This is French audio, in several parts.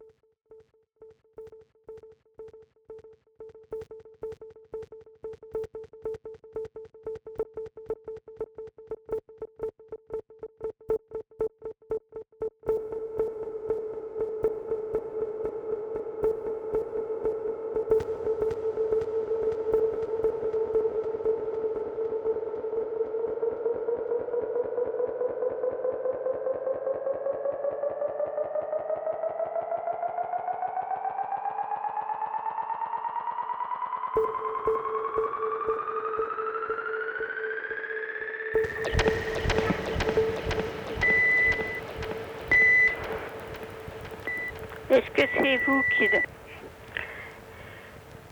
Thank you.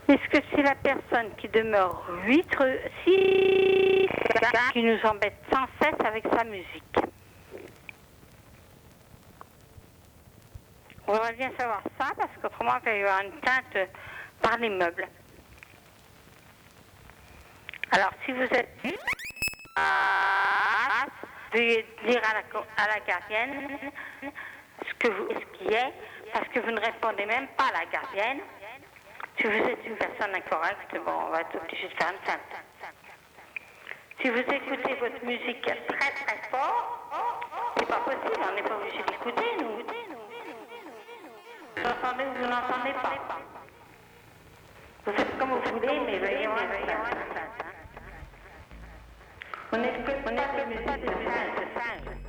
Est-ce que c'est la personne qui demeure 8 6 qui nous embête sans cesse avec sa musique. On voudrait bien savoir ça parce qu'autrement il va y avoir une teinte par l'immeuble. Alors si vous êtes veuillez dire à la, à la gardienne ce que vous ce qui est parce que vous ne répondez même pas à la gardienne. Si vous êtes une personne incorrecte, bon, on va être obligé de faire une teinte. Si vous écoutez votre musique très très fort, c'est pas possible, on n'est pas obligé d'écouter, nous. Vous entendez ou vous n'entendez pas? Vous faites comme vous voulez, mais veuillez teinte. On écoute, on écoute pas de singe.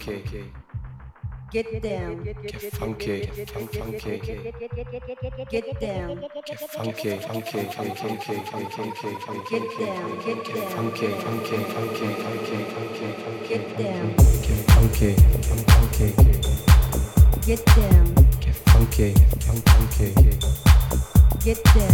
Get down. Get funky. Get funky. Get down. Get funky. Funky. Funky. Funky. Funky. Get down. Get down. Funky. Funky. Funky. Funky. Funky. Get down. Get funky. Funky. Get down. Get funky. Funky. Get down.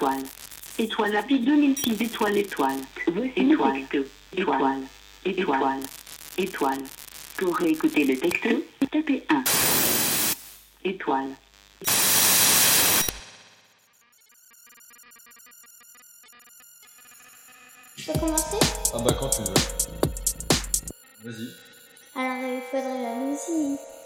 Étoile. Étoile API 2006. Étoile. Étoile. Étoile. Étoile. Étoile. Étoile. Pour réécouter le texte, tapez 1. Étoile. Je peux commencer? Ah bah quand tu veux. Vas-y. Alors il faudrait la musique.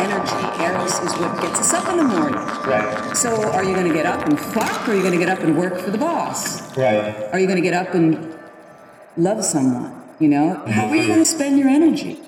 energy. Eros is what gets us up in the morning. Right. So are you going to get up and fuck, or are you going to get up and work for the boss? Right. Are you going to get up and love someone? You know, uh-huh. how are you going to spend your energy?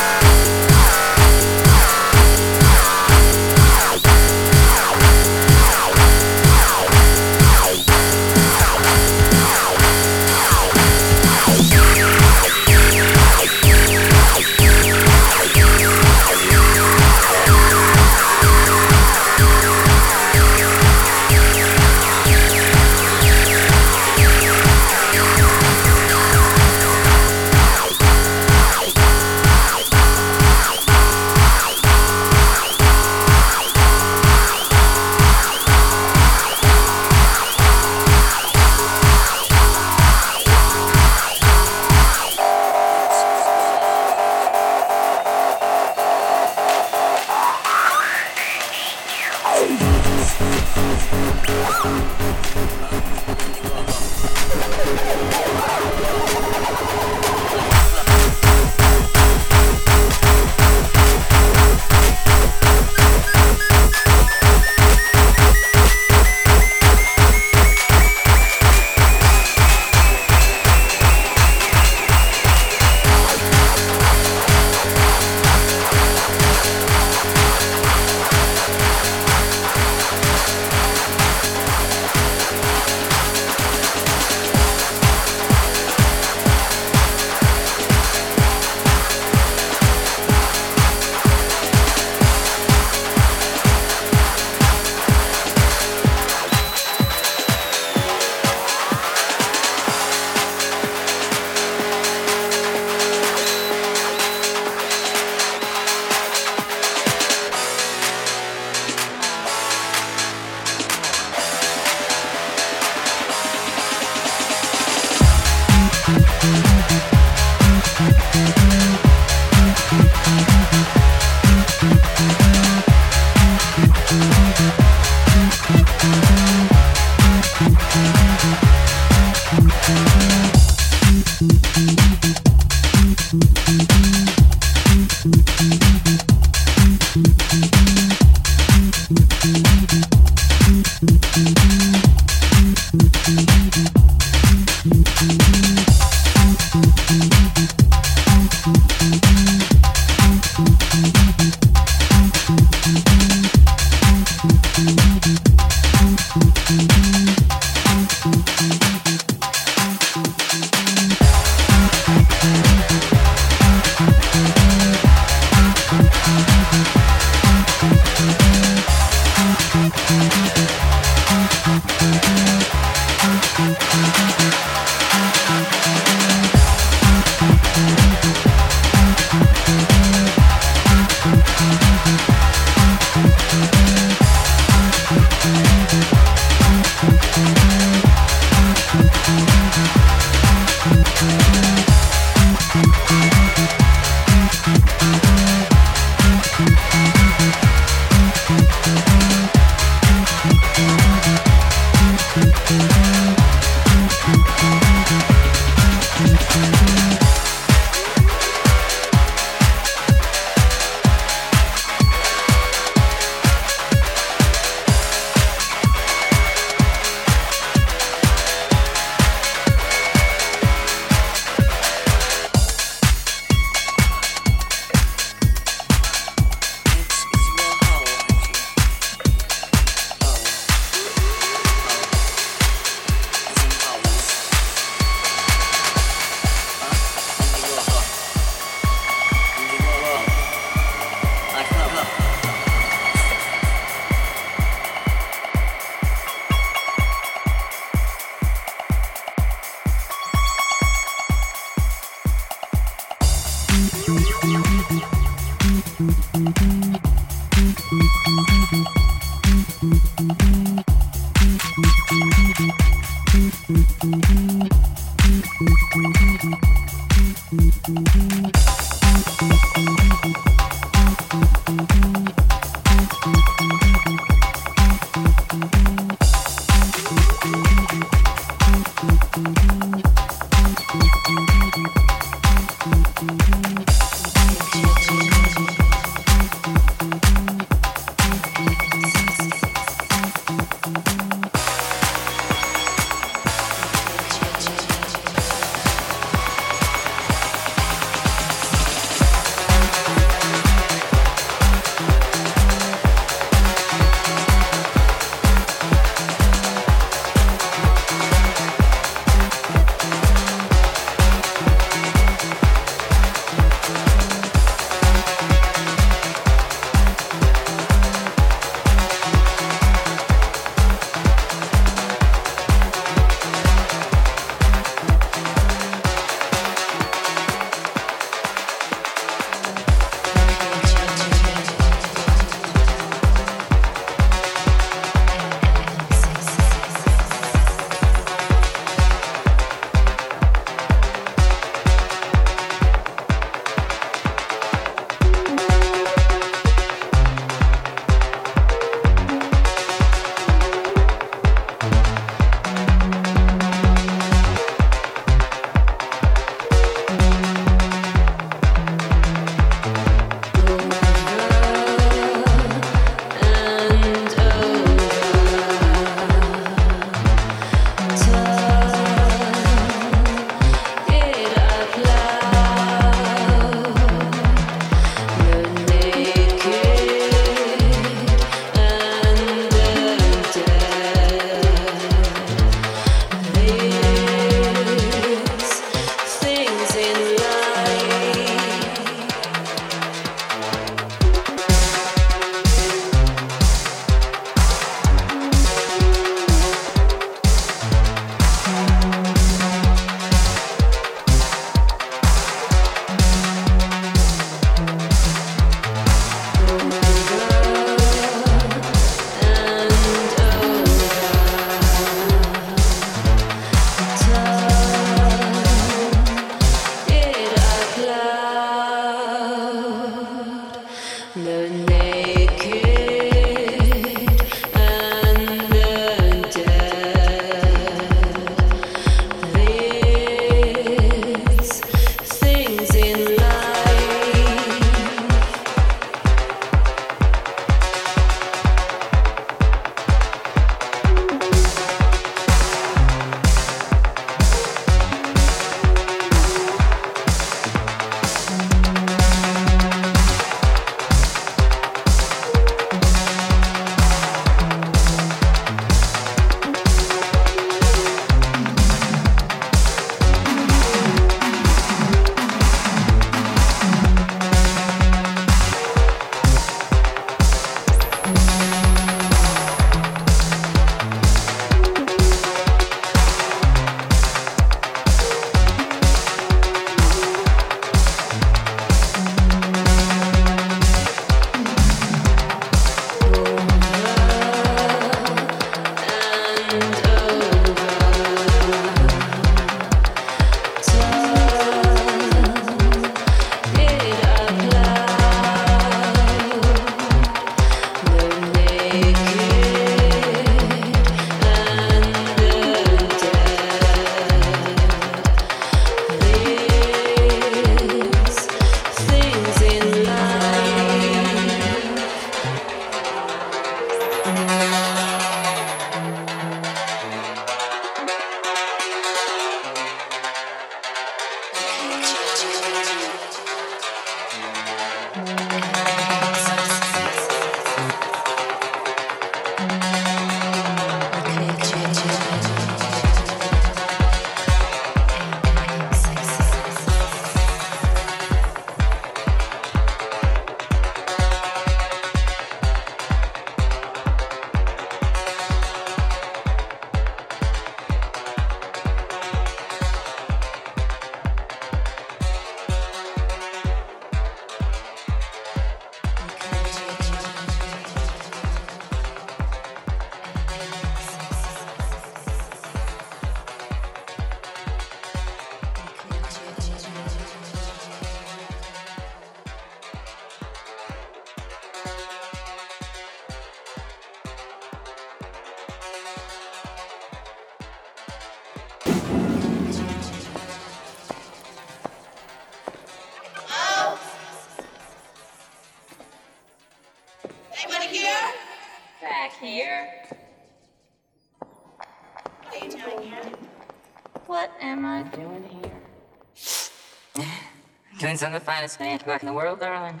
Finest in the world, darling.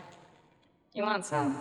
You want some?